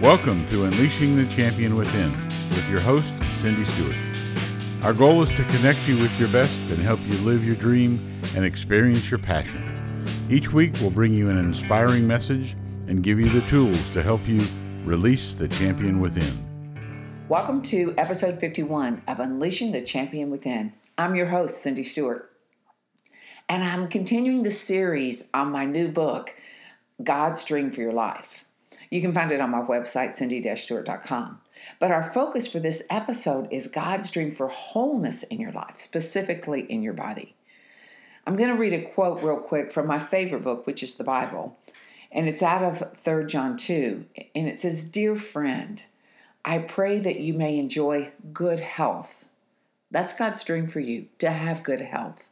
Welcome to Unleashing the Champion Within with your host, Cindy Stewart. Our goal is to connect you with your best and help you live your dream and experience your passion. Each week, we'll bring you an inspiring message and give you the tools to help you release the champion within. Welcome to episode 51 of Unleashing the Champion Within. I'm your host, Cindy Stewart. And I'm continuing the series on my new book, God's Dream for Your Life. You can find it on my website, cindy-stewart.com. But our focus for this episode is God's dream for wholeness in your life, specifically in your body. I'm going to read a quote real quick from my favorite book, which is the Bible. And it's out of 3 John 2. And it says, Dear friend, I pray that you may enjoy good health. That's God's dream for you, to have good health.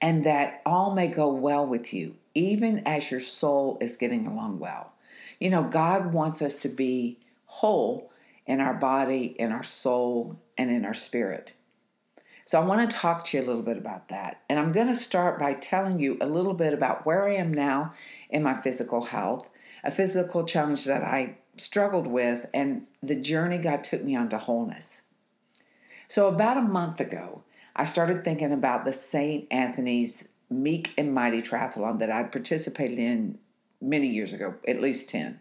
And that all may go well with you, even as your soul is getting along well. You know, God wants us to be whole in our body, in our soul, and in our spirit. So, I want to talk to you a little bit about that. And I'm going to start by telling you a little bit about where I am now in my physical health, a physical challenge that I struggled with, and the journey God took me on to wholeness. So, about a month ago, I started thinking about the St. Anthony's Meek and Mighty Triathlon that I'd participated in many years ago, at least 10.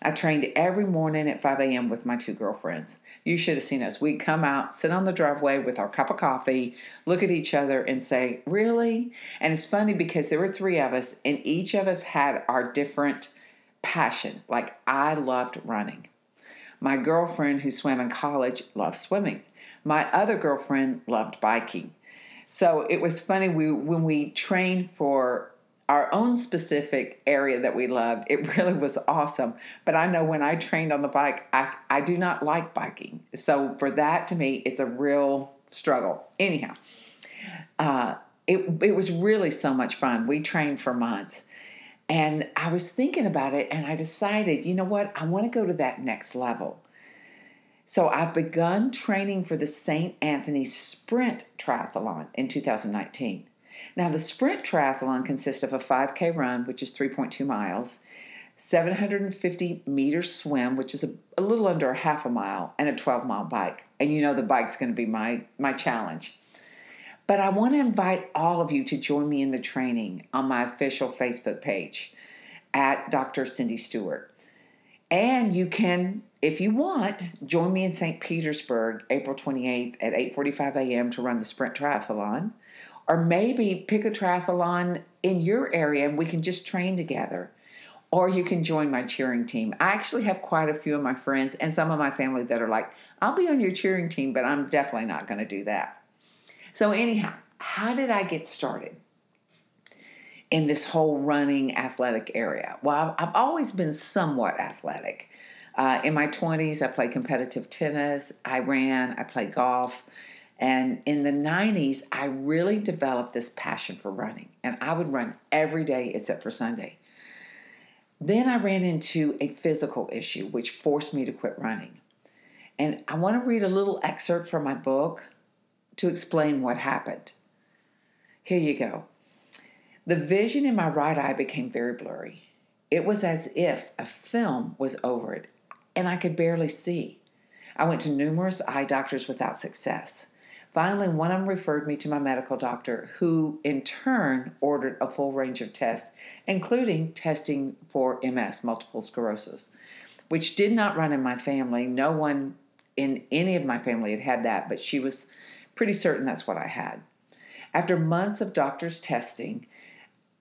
I trained every morning at 5 a.m. with my two girlfriends. You should have seen us. We'd come out, sit on the driveway with our cup of coffee, look at each other, and say, Really? And it's funny because there were three of us, and each of us had our different passion. Like, I loved running. My girlfriend, who swam in college, loved swimming. My other girlfriend loved biking. So it was funny we when we trained for our own specific area that we loved, it really was awesome. But I know when I trained on the bike, I, I do not like biking. So for that to me, it's a real struggle. Anyhow, uh, it, it was really so much fun. We trained for months. And I was thinking about it and I decided, you know what? I want to go to that next level. So I've begun training for the St. Anthony Sprint Triathlon in 2019. Now, the sprint triathlon consists of a 5K run, which is 3.2 miles, 750 meter swim, which is a, a little under a half a mile, and a 12 mile bike. And you know the bike's going to be my, my challenge. But I want to invite all of you to join me in the training on my official Facebook page at Dr. Cindy Stewart. And you can, if you want, join me in St. Petersburg April 28th at 8:45 a.m. to run the sprint triathlon or maybe pick a triathlon in your area and we can just train together. Or you can join my cheering team. I actually have quite a few of my friends and some of my family that are like, I'll be on your cheering team, but I'm definitely not going to do that. So, anyhow, how did I get started in this whole running athletic area? Well, I've always been somewhat athletic. Uh, in my 20s, I played competitive tennis, I ran, I played golf. And in the 90s, I really developed this passion for running, and I would run every day except for Sunday. Then I ran into a physical issue which forced me to quit running. And I want to read a little excerpt from my book to explain what happened. Here you go. The vision in my right eye became very blurry. It was as if a film was over it, and I could barely see. I went to numerous eye doctors without success. Finally, one of them referred me to my medical doctor, who in turn ordered a full range of tests, including testing for MS, multiple sclerosis, which did not run in my family. No one in any of my family had had that, but she was pretty certain that's what I had. After months of doctors' testing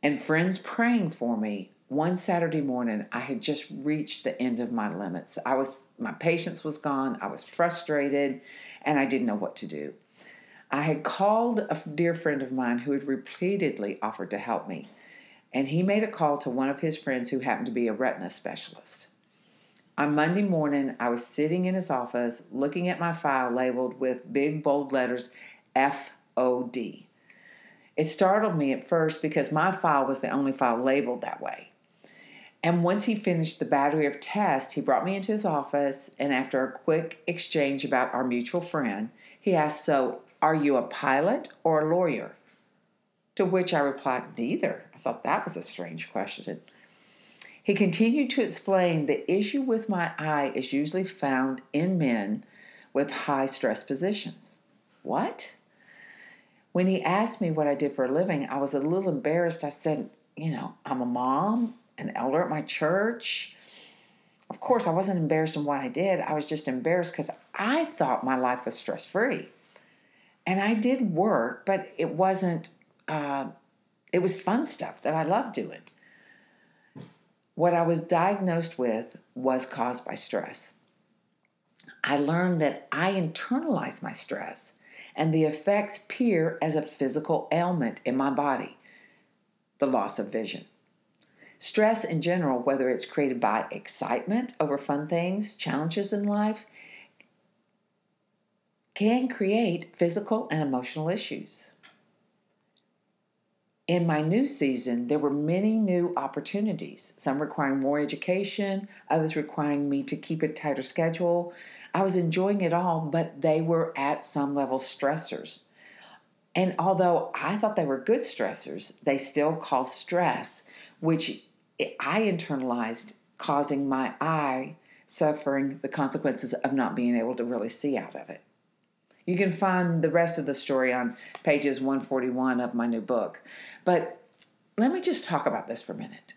and friends praying for me, one Saturday morning I had just reached the end of my limits. I was my patience was gone, I was frustrated, and I didn't know what to do. I had called a dear friend of mine who had repeatedly offered to help me, and he made a call to one of his friends who happened to be a retina specialist. On Monday morning, I was sitting in his office looking at my file labeled with big bold letters FOD. It startled me at first because my file was the only file labeled that way. And once he finished the battery of tests, he brought me into his office, and after a quick exchange about our mutual friend, he asked, So, are you a pilot or a lawyer? To which I replied, Neither. I thought that was a strange question. He continued to explain the issue with my eye is usually found in men with high stress positions. What? When he asked me what I did for a living, I was a little embarrassed. I said, You know, I'm a mom, an elder at my church. Of course, I wasn't embarrassed in what I did. I was just embarrassed because I thought my life was stress free. And I did work, but it wasn't, uh, it was fun stuff that I loved doing. What I was diagnosed with was caused by stress. I learned that I internalize my stress and the effects appear as a physical ailment in my body the loss of vision. Stress in general, whether it's created by excitement over fun things, challenges in life, can create physical and emotional issues. In my new season, there were many new opportunities, some requiring more education, others requiring me to keep a tighter schedule. I was enjoying it all, but they were at some level stressors. And although I thought they were good stressors, they still caused stress, which I internalized, causing my eye suffering the consequences of not being able to really see out of it. You can find the rest of the story on pages 141 of my new book. But let me just talk about this for a minute.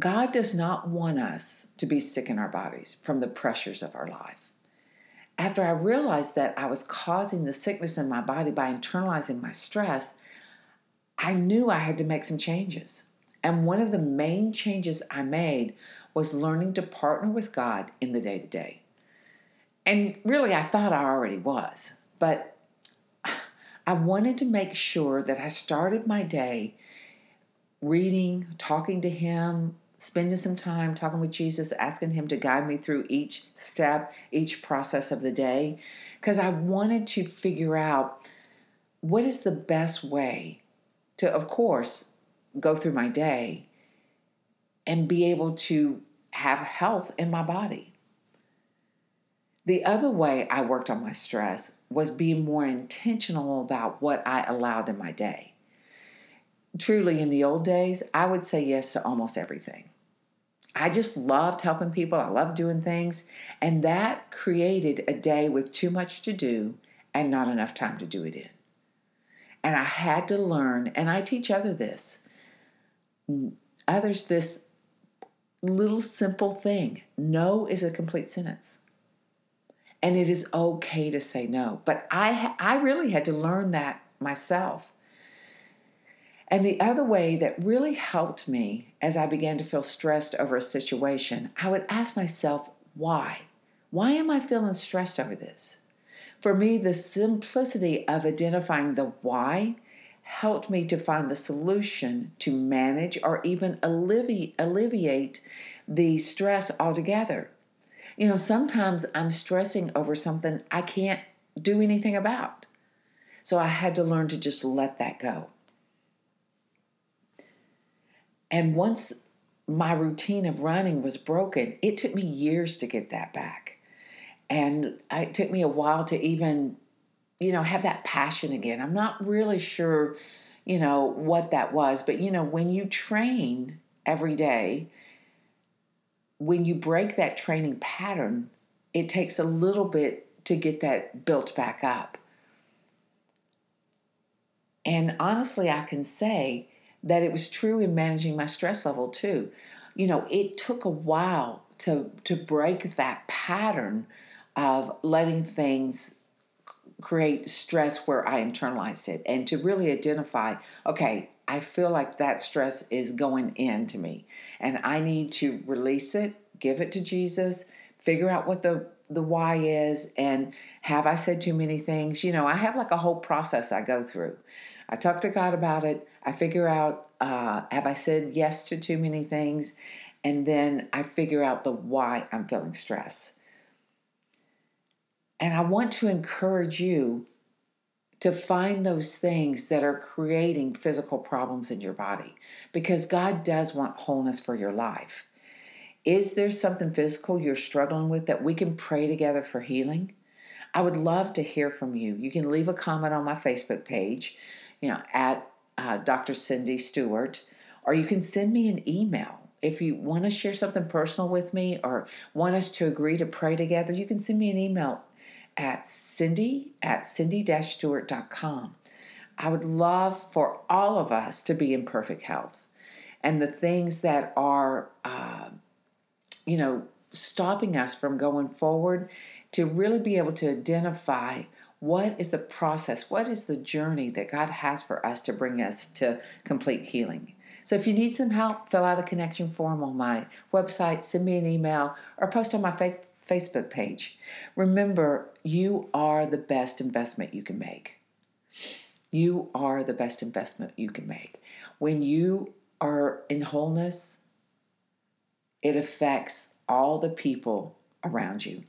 God does not want us to be sick in our bodies from the pressures of our life. After I realized that I was causing the sickness in my body by internalizing my stress, I knew I had to make some changes. And one of the main changes I made was learning to partner with God in the day to day. And really, I thought I already was, but I wanted to make sure that I started my day reading, talking to Him, spending some time talking with Jesus, asking Him to guide me through each step, each process of the day, because I wanted to figure out what is the best way to, of course, go through my day and be able to have health in my body. The other way I worked on my stress was being more intentional about what I allowed in my day. Truly, in the old days, I would say yes to almost everything. I just loved helping people, I loved doing things, and that created a day with too much to do and not enough time to do it in. And I had to learn, and I teach other this others this little simple thing no is a complete sentence and it is okay to say no. But i i really had to learn that myself. And the other way that really helped me as i began to feel stressed over a situation i would ask myself why? Why am i feeling stressed over this? For me the simplicity of identifying the why helped me to find the solution to manage or even alleviate, the stress altogether. You know, sometimes I'm stressing over something I can't do anything about. So I had to learn to just let that go. And once my routine of running was broken, it took me years to get that back. And it took me a while to even you know, have that passion again. I'm not really sure, you know, what that was, but you know, when you train every day, when you break that training pattern, it takes a little bit to get that built back up. And honestly, I can say that it was true in managing my stress level too. You know, it took a while to to break that pattern of letting things create stress where I internalized it and to really identify, okay, I feel like that stress is going into me and I need to release it, give it to Jesus, figure out what the the why is and have I said too many things? You know, I have like a whole process I go through. I talk to God about it. I figure out uh, have I said yes to too many things? And then I figure out the why I'm feeling stress. And I want to encourage you to find those things that are creating physical problems in your body because God does want wholeness for your life. Is there something physical you're struggling with that we can pray together for healing? I would love to hear from you. You can leave a comment on my Facebook page, you know, at uh, Dr. Cindy Stewart, or you can send me an email if you want to share something personal with me or want us to agree to pray together, you can send me an email at cindy at cindy-stewart.com. I would love for all of us to be in perfect health. And the things that are, uh, you know, stopping us from going forward, to really be able to identify what is the process, what is the journey that God has for us to bring us to complete healing. So if you need some help, fill out a connection form on my website, send me an email, or post on my Facebook page. Remember, you are the best investment you can make. You are the best investment you can make. When you are in wholeness, it affects all the people around you.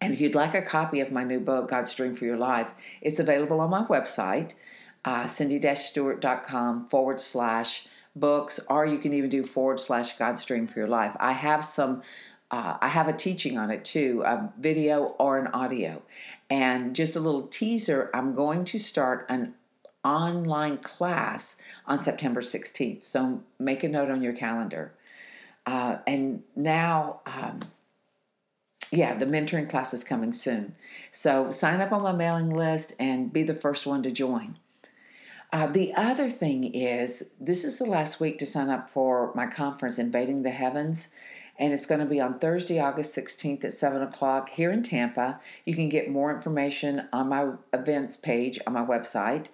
And if you'd like a copy of my new book, God's Dream for Your Life, it's available on my website, uh, cindy-stewart.com forward slash books, or you can even do forward slash God's Dream for Your Life. I have some, uh, I have a teaching on it too, a video or an audio. And just a little teaser, I'm going to start an online class on September 16th. So make a note on your calendar. Uh, and now, um, yeah, the mentoring class is coming soon. So sign up on my mailing list and be the first one to join. Uh, the other thing is, this is the last week to sign up for my conference, Invading the Heavens. And it's going to be on Thursday, August 16th at 7 o'clock here in Tampa. You can get more information on my events page on my website.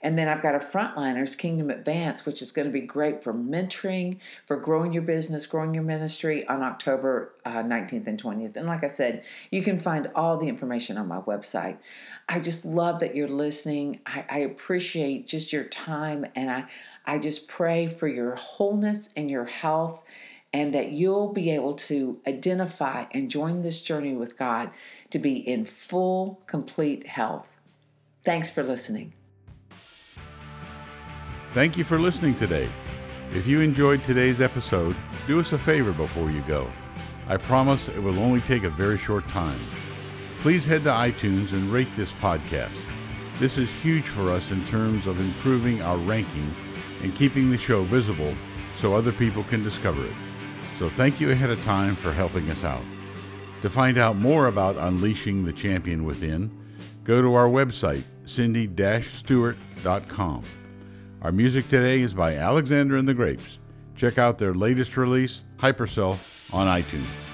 And then I've got a Frontliners Kingdom Advance, which is going to be great for mentoring, for growing your business, growing your ministry on October uh, 19th and 20th. And like I said, you can find all the information on my website. I just love that you're listening. I, I appreciate just your time, and I, I just pray for your wholeness and your health, and that you'll be able to identify and join this journey with God to be in full, complete health. Thanks for listening. Thank you for listening today. If you enjoyed today's episode, do us a favor before you go. I promise it will only take a very short time. Please head to iTunes and rate this podcast. This is huge for us in terms of improving our ranking and keeping the show visible so other people can discover it. So thank you ahead of time for helping us out. To find out more about Unleashing the Champion Within, go to our website, cindy-stewart.com. Our music today is by Alexander and the Grapes. Check out their latest release, Hyperself, on iTunes.